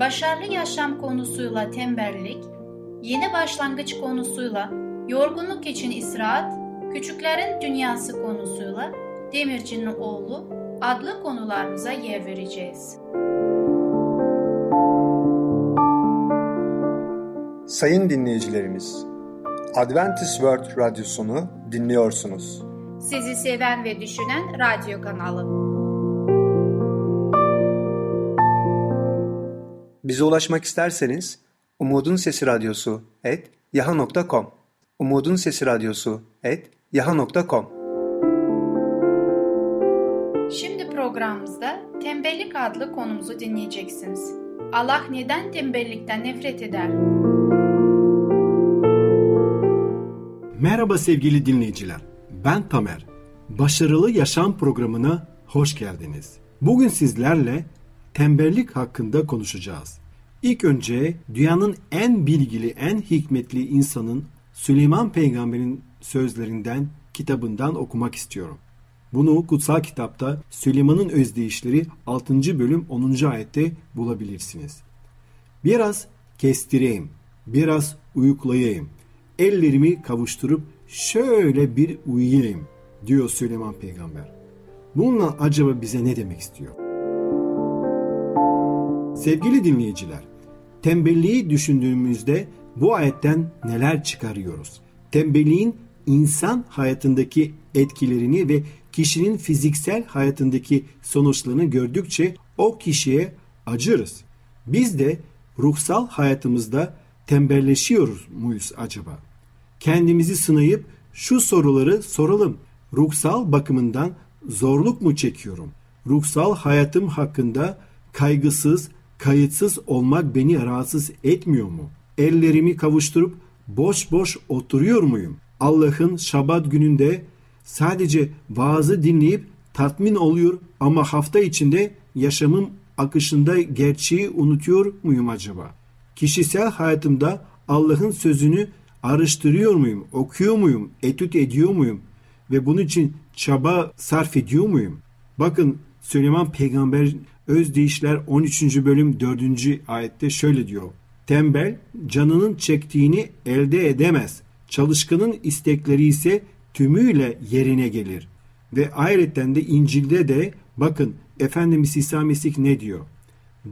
başarılı yaşam konusuyla tembellik, yeni başlangıç konusuyla yorgunluk için istirahat, küçüklerin dünyası konusuyla Demirci'nin oğlu adlı konularımıza yer vereceğiz. Sayın dinleyicilerimiz, Adventist World Radyosunu dinliyorsunuz. Sizi seven ve düşünen radyo kanalı. Bize ulaşmak isterseniz Umutun Sesi Radyosu et yaha.com Umutun Sesi Radyosu et yaha.com Şimdi programımızda tembellik adlı konumuzu dinleyeceksiniz. Allah neden tembellikten nefret eder? Merhaba sevgili dinleyiciler. Ben Tamer. Başarılı Yaşam programına hoş geldiniz. Bugün sizlerle tembellik hakkında konuşacağız. İlk önce dünyanın en bilgili, en hikmetli insanın Süleyman Peygamber'in sözlerinden, kitabından okumak istiyorum. Bunu kutsal kitapta Süleyman'ın özdeyişleri 6. bölüm 10. ayette bulabilirsiniz. Biraz kestireyim, biraz uyuklayayım, ellerimi kavuşturup şöyle bir uyuyayım diyor Süleyman Peygamber. Bununla acaba bize ne demek istiyor? Sevgili dinleyiciler, tembelliği düşündüğümüzde bu ayetten neler çıkarıyoruz? Tembelliğin insan hayatındaki etkilerini ve kişinin fiziksel hayatındaki sonuçlarını gördükçe o kişiye acırız. Biz de ruhsal hayatımızda tembelleşiyoruz muyuz acaba? Kendimizi sınayıp şu soruları soralım. Ruhsal bakımından zorluk mu çekiyorum? Ruhsal hayatım hakkında kaygısız, kayıtsız olmak beni rahatsız etmiyor mu? Ellerimi kavuşturup boş boş oturuyor muyum? Allah'ın şabat gününde sadece vaazı dinleyip tatmin oluyor ama hafta içinde yaşamım akışında gerçeği unutuyor muyum acaba? Kişisel hayatımda Allah'ın sözünü araştırıyor muyum, okuyor muyum, etüt ediyor muyum ve bunun için çaba sarf ediyor muyum? Bakın Süleyman Peygamber Özdeyişler 13. bölüm 4. ayette şöyle diyor. Tembel canının çektiğini elde edemez. Çalışkanın istekleri ise tümüyle yerine gelir. Ve ayrıca de İncil'de de bakın Efendimiz İsa Mesih ne diyor?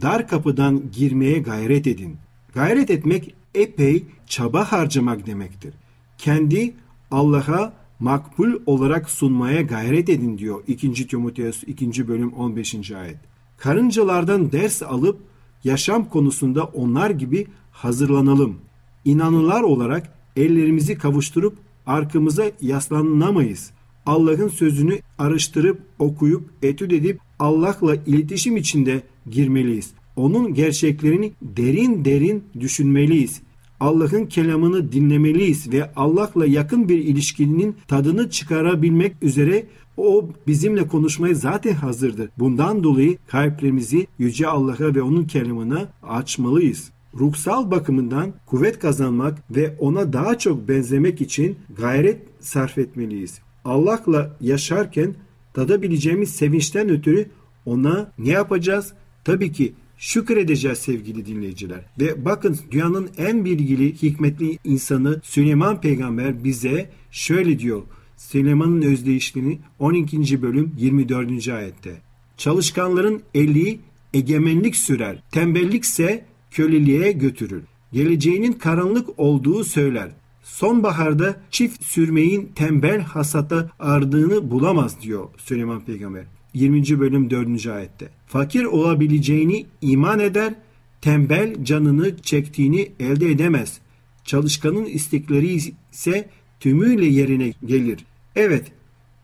Dar kapıdan girmeye gayret edin. Gayret etmek epey çaba harcamak demektir. Kendi Allah'a makbul olarak sunmaya gayret edin diyor 2. Timoteus 2. bölüm 15. ayet. Karıncalardan ders alıp yaşam konusunda onlar gibi hazırlanalım. İnanılar olarak ellerimizi kavuşturup arkamıza yaslanamayız. Allah'ın sözünü araştırıp okuyup etüt edip Allah'la iletişim içinde girmeliyiz. Onun gerçeklerini derin derin düşünmeliyiz. Allah'ın kelamını dinlemeliyiz ve Allah'la yakın bir ilişkinin tadını çıkarabilmek üzere o bizimle konuşmaya zaten hazırdır. Bundan dolayı kalplerimizi Yüce Allah'a ve onun kelamına açmalıyız. Ruhsal bakımından kuvvet kazanmak ve ona daha çok benzemek için gayret sarf etmeliyiz. Allah'la yaşarken tadabileceğimiz sevinçten ötürü ona ne yapacağız? Tabii ki şükredeceğiz sevgili dinleyiciler. Ve bakın dünyanın en bilgili, hikmetli insanı Süleyman peygamber bize şöyle diyor. Süleyman'ın özdeyişliğini 12. bölüm 24. ayette. Çalışkanların eli egemenlik sürer, tembellikse köleliğe götürür. Geleceğinin karanlık olduğu söyler. Sonbaharda çift sürmeyin tembel hasata ardığını bulamaz diyor Süleyman Peygamber. 20. bölüm 4. ayette. Fakir olabileceğini iman eder, tembel canını çektiğini elde edemez. Çalışkanın istekleri ise tümüyle yerine gelir. Evet,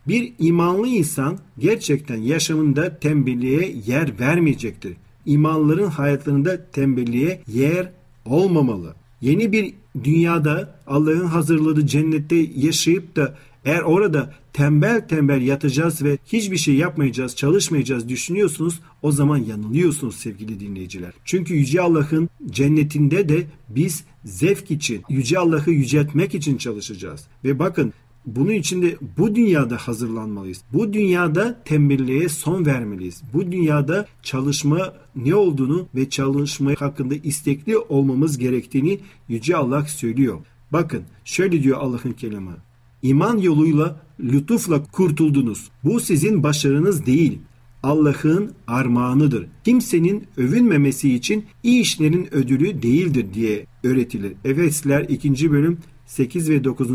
bir imanlı insan gerçekten yaşamında tembelliğe yer vermeyecektir. İmanların hayatlarında tembelliğe yer olmamalı. Yeni bir dünyada Allah'ın hazırladığı cennette yaşayıp da eğer orada tembel tembel yatacağız ve hiçbir şey yapmayacağız, çalışmayacağız düşünüyorsunuz o zaman yanılıyorsunuz sevgili dinleyiciler. Çünkü Yüce Allah'ın cennetinde de biz zevk için, Yüce Allah'ı yüceltmek için çalışacağız. Ve bakın bunun için de bu dünyada hazırlanmalıyız. Bu dünyada tembelliğe son vermeliyiz. Bu dünyada çalışma ne olduğunu ve çalışma hakkında istekli olmamız gerektiğini Yüce Allah söylüyor. Bakın şöyle diyor Allah'ın kelamı. İman yoluyla lütufla kurtuldunuz. Bu sizin başarınız değil. Allah'ın armağanıdır. Kimsenin övünmemesi için iyi işlerin ödülü değildir diye öğretilir. Efesler 2. bölüm 8 ve 9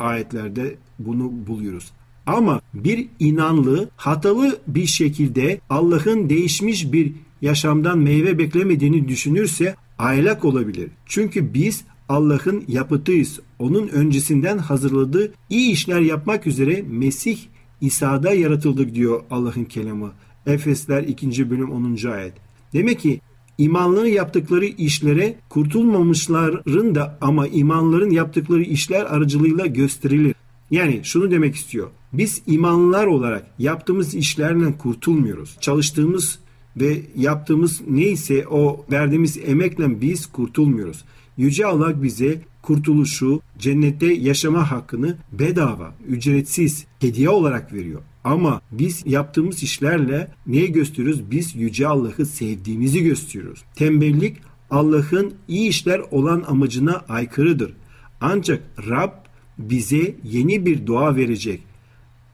ayetlerde bunu buluyoruz. Ama bir inanlı hatalı bir şekilde Allah'ın değişmiş bir yaşamdan meyve beklemediğini düşünürse aylak olabilir. Çünkü biz Allah'ın yapıtıyız. Onun öncesinden hazırladığı iyi işler yapmak üzere Mesih İsa'da yaratıldık diyor Allah'ın kelamı. Efesler 2. bölüm 10. ayet. Demek ki imanların yaptıkları işlere kurtulmamışların da ama imanların yaptıkları işler aracılığıyla gösterilir. Yani şunu demek istiyor. Biz imanlılar olarak yaptığımız işlerle kurtulmuyoruz. Çalıştığımız ve yaptığımız neyse o verdiğimiz emekle biz kurtulmuyoruz. Yüce Allah bize kurtuluşu, cennette yaşama hakkını bedava, ücretsiz, hediye olarak veriyor. Ama biz yaptığımız işlerle neye gösteriyoruz? Biz Yüce Allah'ı sevdiğimizi gösteriyoruz. Tembellik Allah'ın iyi işler olan amacına aykırıdır. Ancak Rab bize yeni bir dua verecek.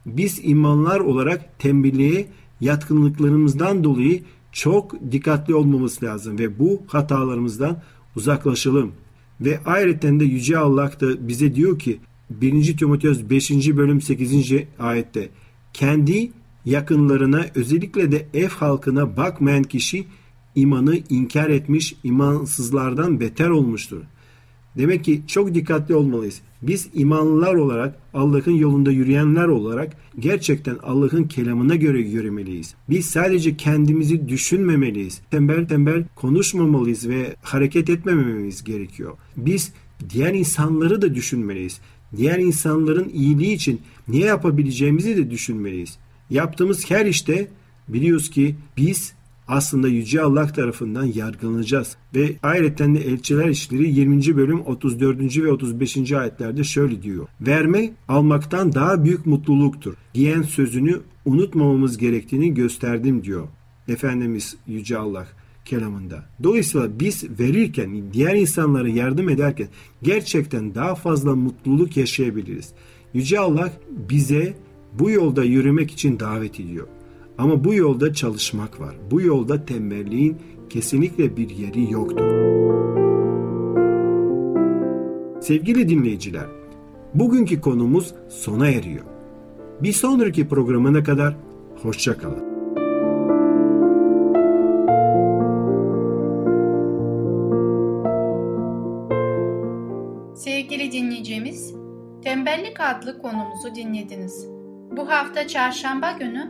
Biz imanlar olarak tembelliğe yatkınlıklarımızdan dolayı çok dikkatli olmamız lazım ve bu hatalarımızdan uzaklaşalım. Ve ayrıca de Yüce Allah da bize diyor ki 1. Timoteos 5. bölüm 8. ayette kendi yakınlarına özellikle de ev halkına bakmayan kişi imanı inkar etmiş imansızlardan beter olmuştur. Demek ki çok dikkatli olmalıyız. Biz imanlılar olarak Allah'ın yolunda yürüyenler olarak gerçekten Allah'ın kelamına göre yürümeliyiz. Biz sadece kendimizi düşünmemeliyiz. Tembel tembel konuşmamalıyız ve hareket etmememiz gerekiyor. Biz diğer insanları da düşünmeliyiz. Diğer insanların iyiliği için ne yapabileceğimizi de düşünmeliyiz. Yaptığımız her işte biliyoruz ki biz aslında Yüce Allah tarafından yargılanacağız. Ve ayrıca de Elçiler İşleri 20. bölüm 34. ve 35. ayetlerde şöyle diyor. Verme almaktan daha büyük mutluluktur diyen sözünü unutmamamız gerektiğini gösterdim diyor. Efendimiz Yüce Allah kelamında. Dolayısıyla biz verirken, diğer insanlara yardım ederken gerçekten daha fazla mutluluk yaşayabiliriz. Yüce Allah bize bu yolda yürümek için davet ediyor. Ama bu yolda çalışmak var. Bu yolda tembelliğin kesinlikle bir yeri yoktur. Sevgili dinleyiciler, bugünkü konumuz sona eriyor. Bir sonraki programına kadar hoşçakalın. Sevgili dinleyicimiz, Tembellik adlı konumuzu dinlediniz. Bu hafta çarşamba günü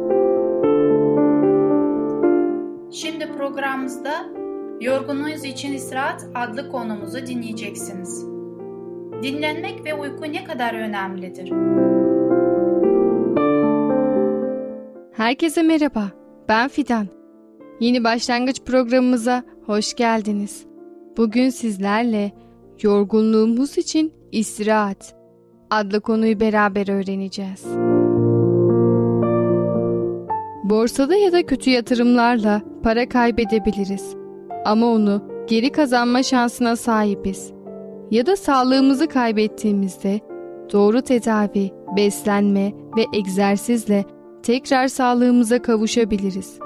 programımızda Yorgunluğunuz için İstirahat adlı konumuzu dinleyeceksiniz. Dinlenmek ve uyku ne kadar önemlidir? Herkese merhaba, ben Fidan. Yeni başlangıç programımıza hoş geldiniz. Bugün sizlerle yorgunluğumuz için istirahat adlı konuyu beraber öğreneceğiz. Borsada ya da kötü yatırımlarla para kaybedebiliriz. Ama onu geri kazanma şansına sahibiz. Ya da sağlığımızı kaybettiğimizde doğru tedavi, beslenme ve egzersizle tekrar sağlığımıza kavuşabiliriz.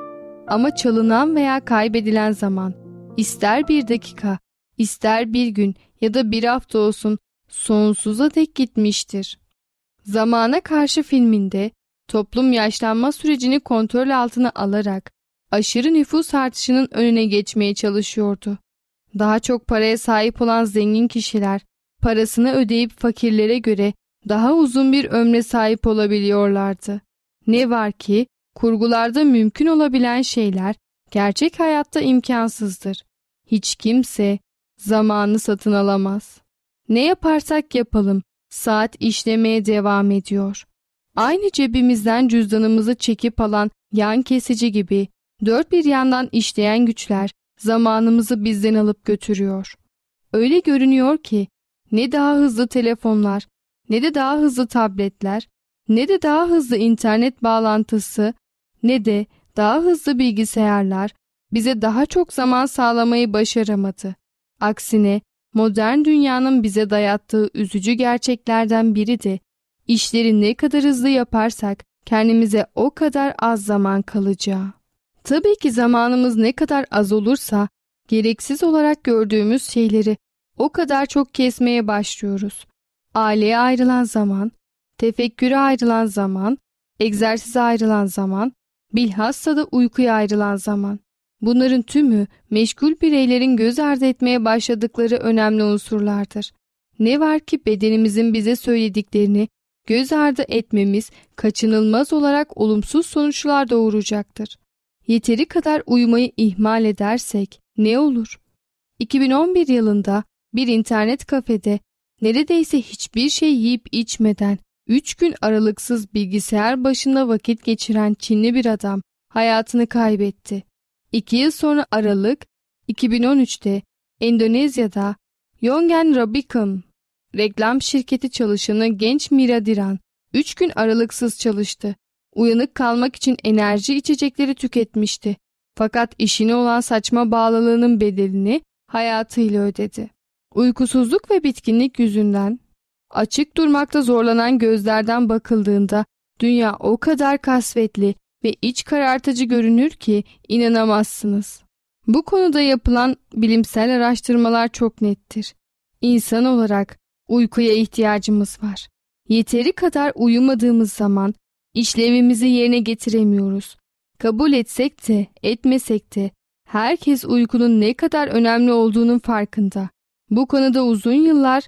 Ama çalınan veya kaybedilen zaman ister bir dakika, ister bir gün ya da bir hafta olsun sonsuza dek gitmiştir. Zamana Karşı filminde toplum yaşlanma sürecini kontrol altına alarak aşırı nüfus artışının önüne geçmeye çalışıyordu. Daha çok paraya sahip olan zengin kişiler parasını ödeyip fakirlere göre daha uzun bir ömre sahip olabiliyorlardı. Ne var ki kurgularda mümkün olabilen şeyler gerçek hayatta imkansızdır. Hiç kimse zamanı satın alamaz. Ne yaparsak yapalım saat işlemeye devam ediyor. Aynı cebimizden cüzdanımızı çekip alan yan kesici gibi dört bir yandan işleyen güçler zamanımızı bizden alıp götürüyor. Öyle görünüyor ki ne daha hızlı telefonlar, ne de daha hızlı tabletler, ne de daha hızlı internet bağlantısı, ne de daha hızlı bilgisayarlar bize daha çok zaman sağlamayı başaramadı. Aksine modern dünyanın bize dayattığı üzücü gerçeklerden biri de işleri ne kadar hızlı yaparsak kendimize o kadar az zaman kalacağı. Tabii ki zamanımız ne kadar az olursa gereksiz olarak gördüğümüz şeyleri o kadar çok kesmeye başlıyoruz. Aileye ayrılan zaman, tefekküre ayrılan zaman, egzersize ayrılan zaman, bilhassa da uykuya ayrılan zaman. Bunların tümü meşgul bireylerin göz ardı etmeye başladıkları önemli unsurlardır. Ne var ki bedenimizin bize söylediklerini göz ardı etmemiz kaçınılmaz olarak olumsuz sonuçlar doğuracaktır. Yeteri kadar uyumayı ihmal edersek ne olur? 2011 yılında bir internet kafede neredeyse hiçbir şey yiyip içmeden 3 gün aralıksız bilgisayar başında vakit geçiren Çinli bir adam hayatını kaybetti. 2 yıl sonra Aralık 2013'te Endonezya'da Yongen Rabicum reklam şirketi çalışanı genç Mira Diran 3 gün aralıksız çalıştı. Uyanık kalmak için enerji içecekleri tüketmişti. Fakat işine olan saçma bağlılığının bedelini hayatıyla ödedi. Uykusuzluk ve bitkinlik yüzünden açık durmakta zorlanan gözlerden bakıldığında dünya o kadar kasvetli ve iç karartıcı görünür ki inanamazsınız. Bu konuda yapılan bilimsel araştırmalar çok nettir. İnsan olarak uykuya ihtiyacımız var. Yeteri kadar uyumadığımız zaman işlevimizi yerine getiremiyoruz. Kabul etsek de etmesek de herkes uykunun ne kadar önemli olduğunun farkında. Bu konuda uzun yıllar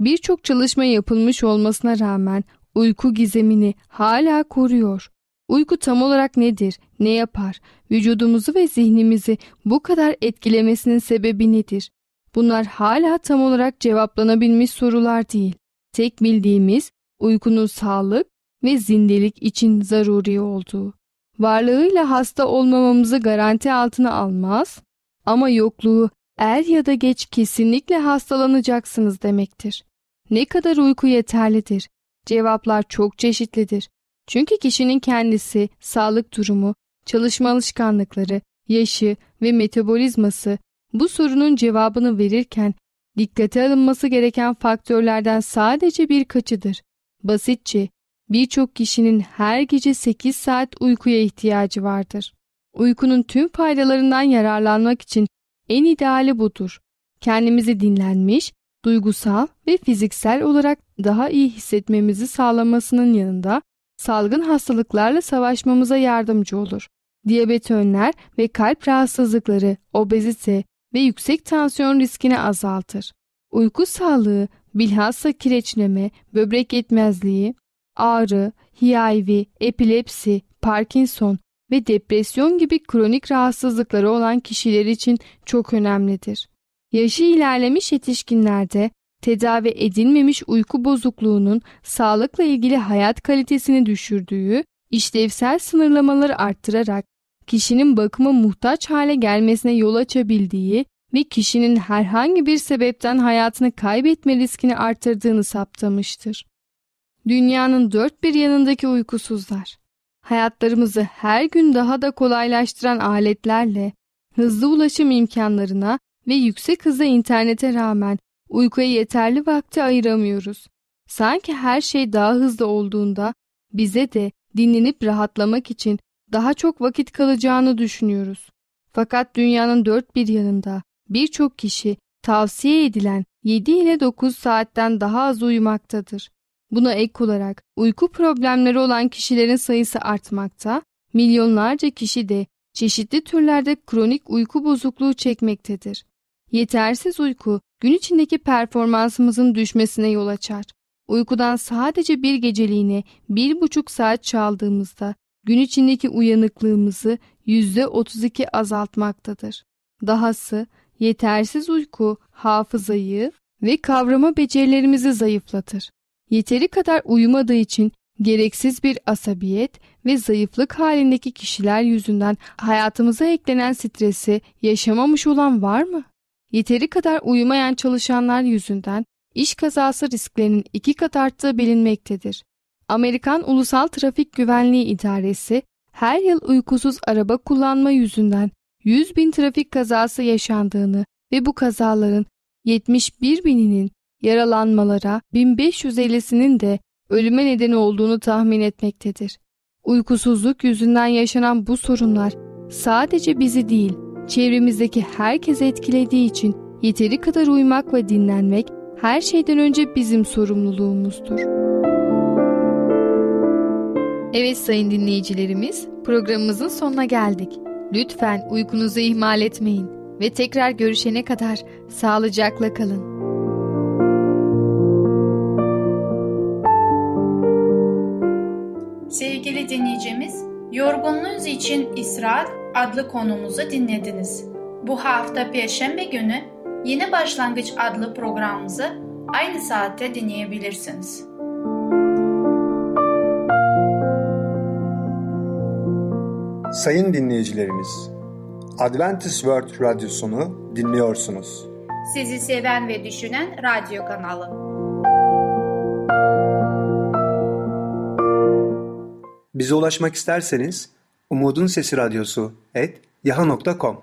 birçok çalışma yapılmış olmasına rağmen uyku gizemini hala koruyor. Uyku tam olarak nedir, ne yapar, vücudumuzu ve zihnimizi bu kadar etkilemesinin sebebi nedir? Bunlar hala tam olarak cevaplanabilmiş sorular değil. Tek bildiğimiz uykunun sağlık ve zindelik için zaruri olduğu. Varlığıyla hasta olmamamızı garanti altına almaz ama yokluğu er ya da geç kesinlikle hastalanacaksınız demektir. Ne kadar uyku yeterlidir? Cevaplar çok çeşitlidir. Çünkü kişinin kendisi, sağlık durumu, çalışma alışkanlıkları, yaşı ve metabolizması bu sorunun cevabını verirken dikkate alınması gereken faktörlerden sadece birkaçıdır. Basitçe birçok kişinin her gece 8 saat uykuya ihtiyacı vardır. Uykunun tüm faydalarından yararlanmak için en ideali budur. Kendimizi dinlenmiş, duygusal ve fiziksel olarak daha iyi hissetmemizi sağlamasının yanında salgın hastalıklarla savaşmamıza yardımcı olur. Diyabet önler ve kalp rahatsızlıkları, obezite ve yüksek tansiyon riskini azaltır. Uyku sağlığı, bilhassa kireçleme, böbrek yetmezliği, ağrı, HIV, epilepsi, Parkinson ve depresyon gibi kronik rahatsızlıkları olan kişiler için çok önemlidir. Yaşı ilerlemiş yetişkinlerde tedavi edilmemiş uyku bozukluğunun sağlıkla ilgili hayat kalitesini düşürdüğü, işlevsel sınırlamaları arttırarak kişinin bakıma muhtaç hale gelmesine yol açabildiği ve kişinin herhangi bir sebepten hayatını kaybetme riskini arttırdığını saptamıştır. Dünyanın dört bir yanındaki uykusuzlar, hayatlarımızı her gün daha da kolaylaştıran aletlerle, hızlı ulaşım imkanlarına ve yüksek hızda internete rağmen uykuya yeterli vakti ayıramıyoruz. Sanki her şey daha hızlı olduğunda bize de dinlenip rahatlamak için daha çok vakit kalacağını düşünüyoruz. Fakat dünyanın dört bir yanında birçok kişi tavsiye edilen 7 ile 9 saatten daha az uyumaktadır. Buna ek olarak uyku problemleri olan kişilerin sayısı artmakta, milyonlarca kişi de çeşitli türlerde kronik uyku bozukluğu çekmektedir. Yetersiz uyku gün içindeki performansımızın düşmesine yol açar. Uykudan sadece bir geceliğine bir buçuk saat çaldığımızda gün içindeki uyanıklığımızı yüzde 32 azaltmaktadır. Dahası yetersiz uyku hafızayı ve kavrama becerilerimizi zayıflatır. Yeteri kadar uyumadığı için gereksiz bir asabiyet ve zayıflık halindeki kişiler yüzünden hayatımıza eklenen stresi yaşamamış olan var mı? Yeteri kadar uyumayan çalışanlar yüzünden iş kazası risklerinin iki kat arttığı bilinmektedir. Amerikan Ulusal Trafik Güvenliği İdaresi her yıl uykusuz araba kullanma yüzünden 100 bin trafik kazası yaşandığını ve bu kazaların 71 bininin yaralanmalara 1550'sinin de ölüme neden olduğunu tahmin etmektedir. Uykusuzluk yüzünden yaşanan bu sorunlar sadece bizi değil, çevremizdeki herkesi etkilediği için yeteri kadar uyumak ve dinlenmek her şeyden önce bizim sorumluluğumuzdur. Evet sayın dinleyicilerimiz, programımızın sonuna geldik. Lütfen uykunuzu ihmal etmeyin ve tekrar görüşene kadar sağlıcakla kalın. Sevgili dinleyicimiz, Yorgunluğunuz için İsrail adlı konumuzu dinlediniz. Bu hafta Perşembe günü Yeni Başlangıç adlı programımızı aynı saatte dinleyebilirsiniz. Sayın dinleyicilerimiz, Adventist World Radyosunu dinliyorsunuz. Sizi seven ve düşünen radyo kanalı. Bize ulaşmak isterseniz Umutun Sesi Radyosu et yaha.com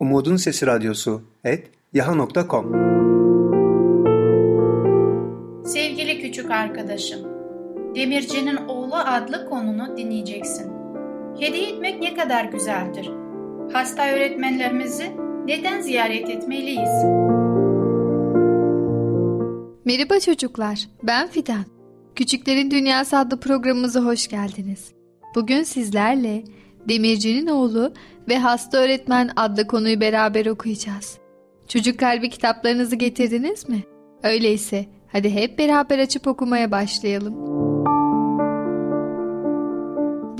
Umutun Sesi Radyosu et yaha.com Sevgili küçük arkadaşım, Demirci'nin oğlu adlı konunu dinleyeceksin. Hediye etmek ne kadar güzeldir. Hasta öğretmenlerimizi neden ziyaret etmeliyiz? Merhaba çocuklar, ben Fidan. Küçüklerin Dünyası adlı programımıza hoş geldiniz. Bugün sizlerle Demirci'nin oğlu ve hasta öğretmen adlı konuyu beraber okuyacağız. Çocuk kalbi kitaplarınızı getirdiniz mi? Öyleyse hadi hep beraber açıp okumaya başlayalım.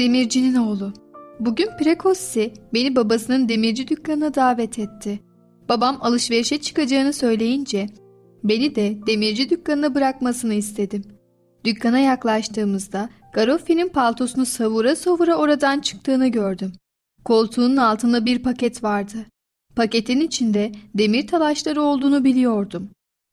Demirci'nin oğlu Bugün Prekossi beni babasının demirci dükkanına davet etti. Babam alışverişe çıkacağını söyleyince beni de demirci dükkanına bırakmasını istedim. Dükkana yaklaştığımızda Garoffi'nin paltosunu savura savura oradan çıktığını gördüm. Koltuğunun altında bir paket vardı. Paketin içinde demir talaşları olduğunu biliyordum.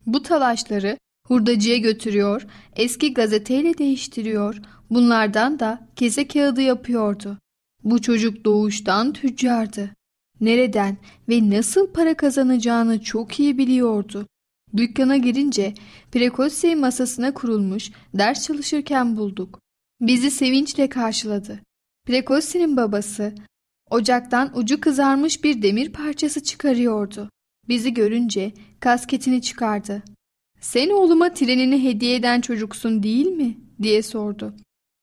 Bu talaşları hurdacıya götürüyor, eski gazeteyle değiştiriyor, bunlardan da kese kağıdı yapıyordu. Bu çocuk doğuştan tüccardı. Nereden ve nasıl para kazanacağını çok iyi biliyordu. Dükkana girince Prekossi masasına kurulmuş ders çalışırken bulduk. Bizi sevinçle karşıladı. Prekossi'nin babası ocaktan ucu kızarmış bir demir parçası çıkarıyordu. Bizi görünce kasketini çıkardı. Sen oğluma trenini hediye eden çocuksun değil mi? diye sordu.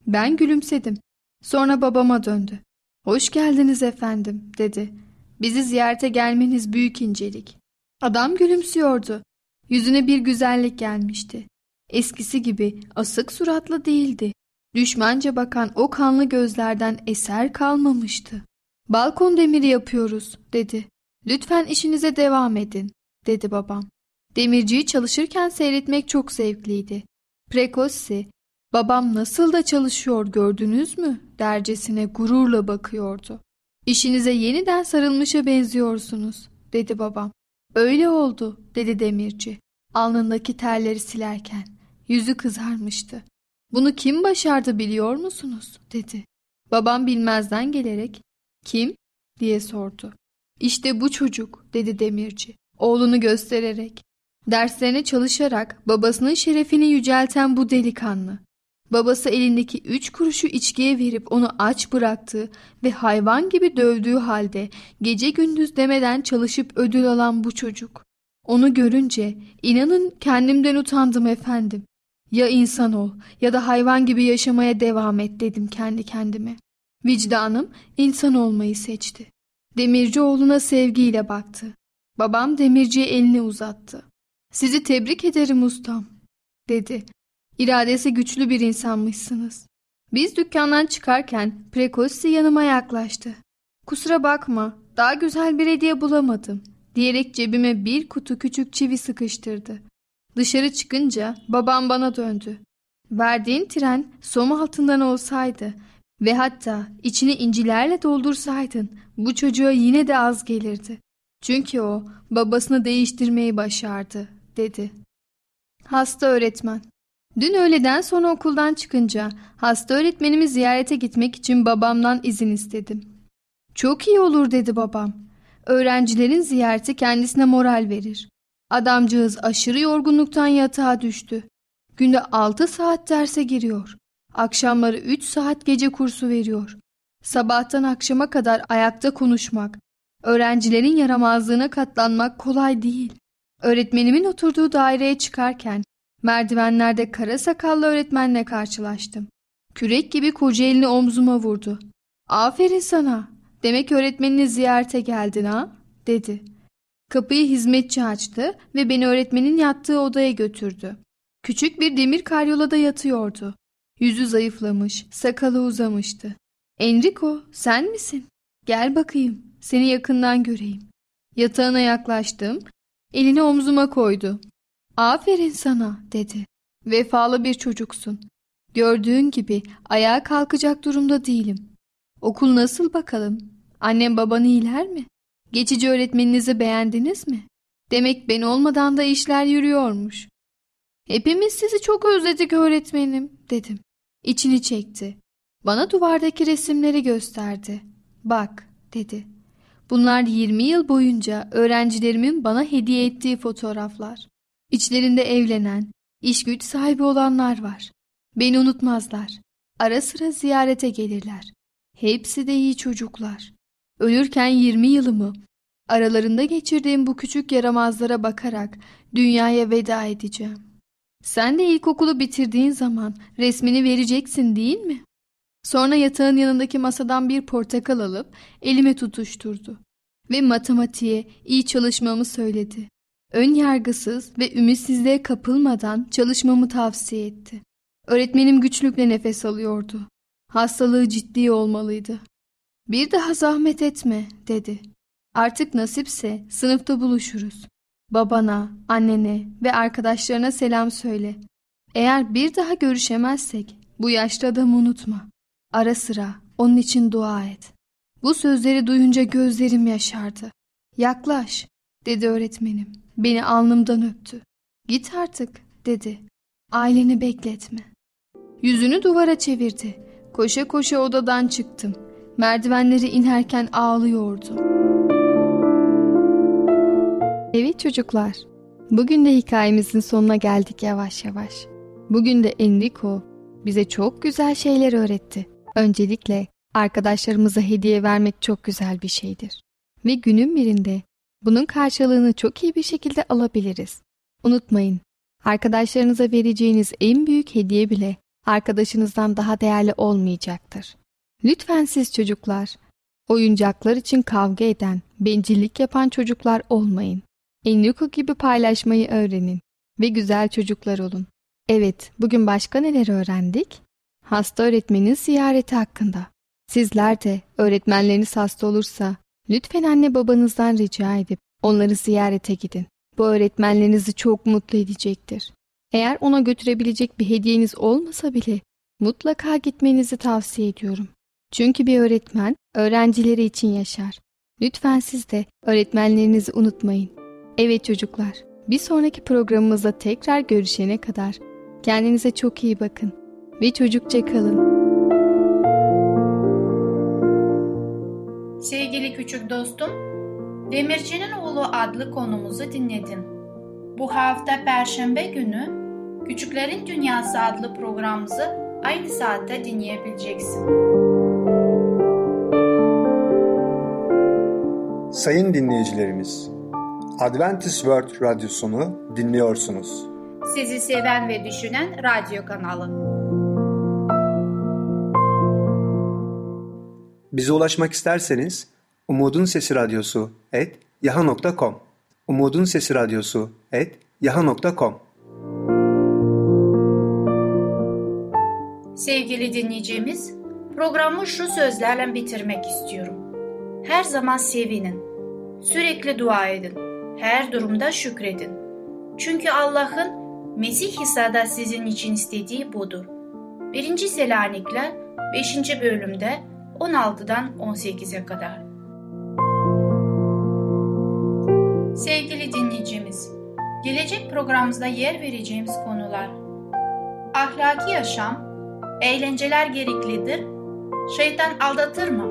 Ben gülümsedim. Sonra babama döndü. Hoş geldiniz efendim dedi. Bizi ziyarete gelmeniz büyük incelik. Adam gülümsüyordu. Yüzüne bir güzellik gelmişti. Eskisi gibi asık suratlı değildi. Düşmanca bakan o kanlı gözlerden eser kalmamıştı. Balkon demiri yapıyoruz dedi. Lütfen işinize devam edin dedi babam. Demirciyi çalışırken seyretmek çok zevkliydi. Prekossi, babam nasıl da çalışıyor gördünüz mü dercesine gururla bakıyordu. İşinize yeniden sarılmışa benziyorsunuz dedi babam. Öyle oldu dedi demirci. Alnındaki terleri silerken. Yüzü kızarmıştı. Bunu kim başardı biliyor musunuz? dedi. Babam bilmezden gelerek kim diye sordu. İşte bu çocuk dedi demirci oğlunu göstererek. Derslerine çalışarak babasının şerefini yücelten bu delikanlı. Babası elindeki üç kuruşu içkiye verip onu aç bıraktığı ve hayvan gibi dövdüğü halde gece gündüz demeden çalışıp ödül alan bu çocuk. Onu görünce inanın kendimden utandım efendim. Ya insan ol ya da hayvan gibi yaşamaya devam et dedim kendi kendime. Vicdanım insan olmayı seçti. Demirci oğluna sevgiyle baktı. Babam demirciye elini uzattı. Sizi tebrik ederim ustam dedi. İradesi güçlü bir insanmışsınız. Biz dükkandan çıkarken Prekossi yanıma yaklaştı. Kusura bakma daha güzel bir hediye bulamadım diyerek cebime bir kutu küçük çivi sıkıştırdı. Dışarı çıkınca babam bana döndü. Verdiğin tren som altından olsaydı ve hatta içini incilerle doldursaydın bu çocuğa yine de az gelirdi. Çünkü o babasını değiştirmeyi başardı dedi. Hasta öğretmen Dün öğleden sonra okuldan çıkınca hasta öğretmenimi ziyarete gitmek için babamdan izin istedim. Çok iyi olur dedi babam. Öğrencilerin ziyareti kendisine moral verir. Adamcağız aşırı yorgunluktan yatağa düştü. Günde 6 saat derse giriyor. Akşamları 3 saat gece kursu veriyor. Sabahtan akşama kadar ayakta konuşmak, öğrencilerin yaramazlığına katlanmak kolay değil. Öğretmenimin oturduğu daireye çıkarken merdivenlerde kara sakallı öğretmenle karşılaştım. Kürek gibi koca elini omzuma vurdu. Aferin sana. Demek öğretmenini ziyarete geldin ha? dedi. Kapıyı hizmetçi açtı ve beni öğretmenin yattığı odaya götürdü. Küçük bir demir karyolada yatıyordu. Yüzü zayıflamış, sakalı uzamıştı. Enrico, sen misin? Gel bakayım, seni yakından göreyim. Yatağına yaklaştım, elini omzuma koydu. Aferin sana, dedi. Vefalı bir çocuksun. Gördüğün gibi ayağa kalkacak durumda değilim. Okul nasıl bakalım? Annem baban iyiler mi? Geçici öğretmeninizi beğendiniz mi? Demek ben olmadan da işler yürüyormuş. Hepimiz sizi çok özledik öğretmenim dedim. İçini çekti. Bana duvardaki resimleri gösterdi. Bak dedi. Bunlar 20 yıl boyunca öğrencilerimin bana hediye ettiği fotoğraflar. İçlerinde evlenen, iş güç sahibi olanlar var. Beni unutmazlar. Ara sıra ziyarete gelirler. Hepsi de iyi çocuklar. Ölürken 20 yılımı aralarında geçirdiğim bu küçük yaramazlara bakarak dünyaya veda edeceğim. Sen de ilkokulu bitirdiğin zaman resmini vereceksin değil mi? Sonra yatağın yanındaki masadan bir portakal alıp elime tutuşturdu ve matematiğe iyi çalışmamı söyledi. Ön yargısız ve ümitsizliğe kapılmadan çalışmamı tavsiye etti. Öğretmenim güçlükle nefes alıyordu. Hastalığı ciddi olmalıydı. Bir daha zahmet etme dedi. Artık nasipse sınıfta buluşuruz. Babana, annene ve arkadaşlarına selam söyle. Eğer bir daha görüşemezsek bu yaşlı adamı unutma. Ara sıra onun için dua et. Bu sözleri duyunca gözlerim yaşardı. Yaklaş dedi öğretmenim. Beni alnımdan öptü. Git artık dedi. Aileni bekletme. Yüzünü duvara çevirdi. Koşa koşa odadan çıktım. Merdivenleri inerken ağlıyordu. Evet çocuklar, bugün de hikayemizin sonuna geldik yavaş yavaş. Bugün de Enrico bize çok güzel şeyler öğretti. Öncelikle arkadaşlarımıza hediye vermek çok güzel bir şeydir. Ve günün birinde bunun karşılığını çok iyi bir şekilde alabiliriz. Unutmayın, arkadaşlarınıza vereceğiniz en büyük hediye bile arkadaşınızdan daha değerli olmayacaktır. Lütfen siz çocuklar, oyuncaklar için kavga eden, bencillik yapan çocuklar olmayın. Enrico gibi paylaşmayı öğrenin ve güzel çocuklar olun. Evet, bugün başka neler öğrendik? Hasta öğretmenin ziyareti hakkında. Sizler de öğretmenleriniz hasta olursa lütfen anne babanızdan rica edip onları ziyarete gidin. Bu öğretmenlerinizi çok mutlu edecektir. Eğer ona götürebilecek bir hediyeniz olmasa bile mutlaka gitmenizi tavsiye ediyorum. Çünkü bir öğretmen öğrencileri için yaşar. Lütfen siz de öğretmenlerinizi unutmayın. Evet çocuklar, bir sonraki programımızda tekrar görüşene kadar kendinize çok iyi bakın ve çocukça kalın. Sevgili küçük dostum, Demircinin Oğlu adlı konumuzu dinledin. Bu hafta Perşembe günü Küçüklerin Dünyası adlı programımızı aynı saatte dinleyebileceksin. Sayın dinleyicilerimiz, Adventist World Radyosunu dinliyorsunuz. Sizi seven ve düşünen radyo kanalı. Bize ulaşmak isterseniz Umutun Sesi Radyosu et yaha.com Umutun Sesi Radyosu et yaha.com Sevgili dinleyicimiz, programı şu sözlerle bitirmek istiyorum. Her zaman sevinin, sürekli dua edin, her durumda şükredin. Çünkü Allah'ın Mesih İsa'da sizin için istediği budur. 1. Selanikler 5. bölümde 16'dan 18'e kadar. Sevgili dinleyicimiz, gelecek programımızda yer vereceğimiz konular Ahlaki yaşam, eğlenceler gereklidir, şeytan aldatır mı?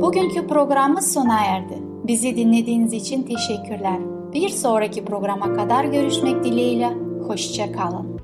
Bugünkü programımız sona erdi. Bizi dinlediğiniz için teşekkürler. Bir sonraki programa kadar görüşmek dileğiyle, hoşça kalın.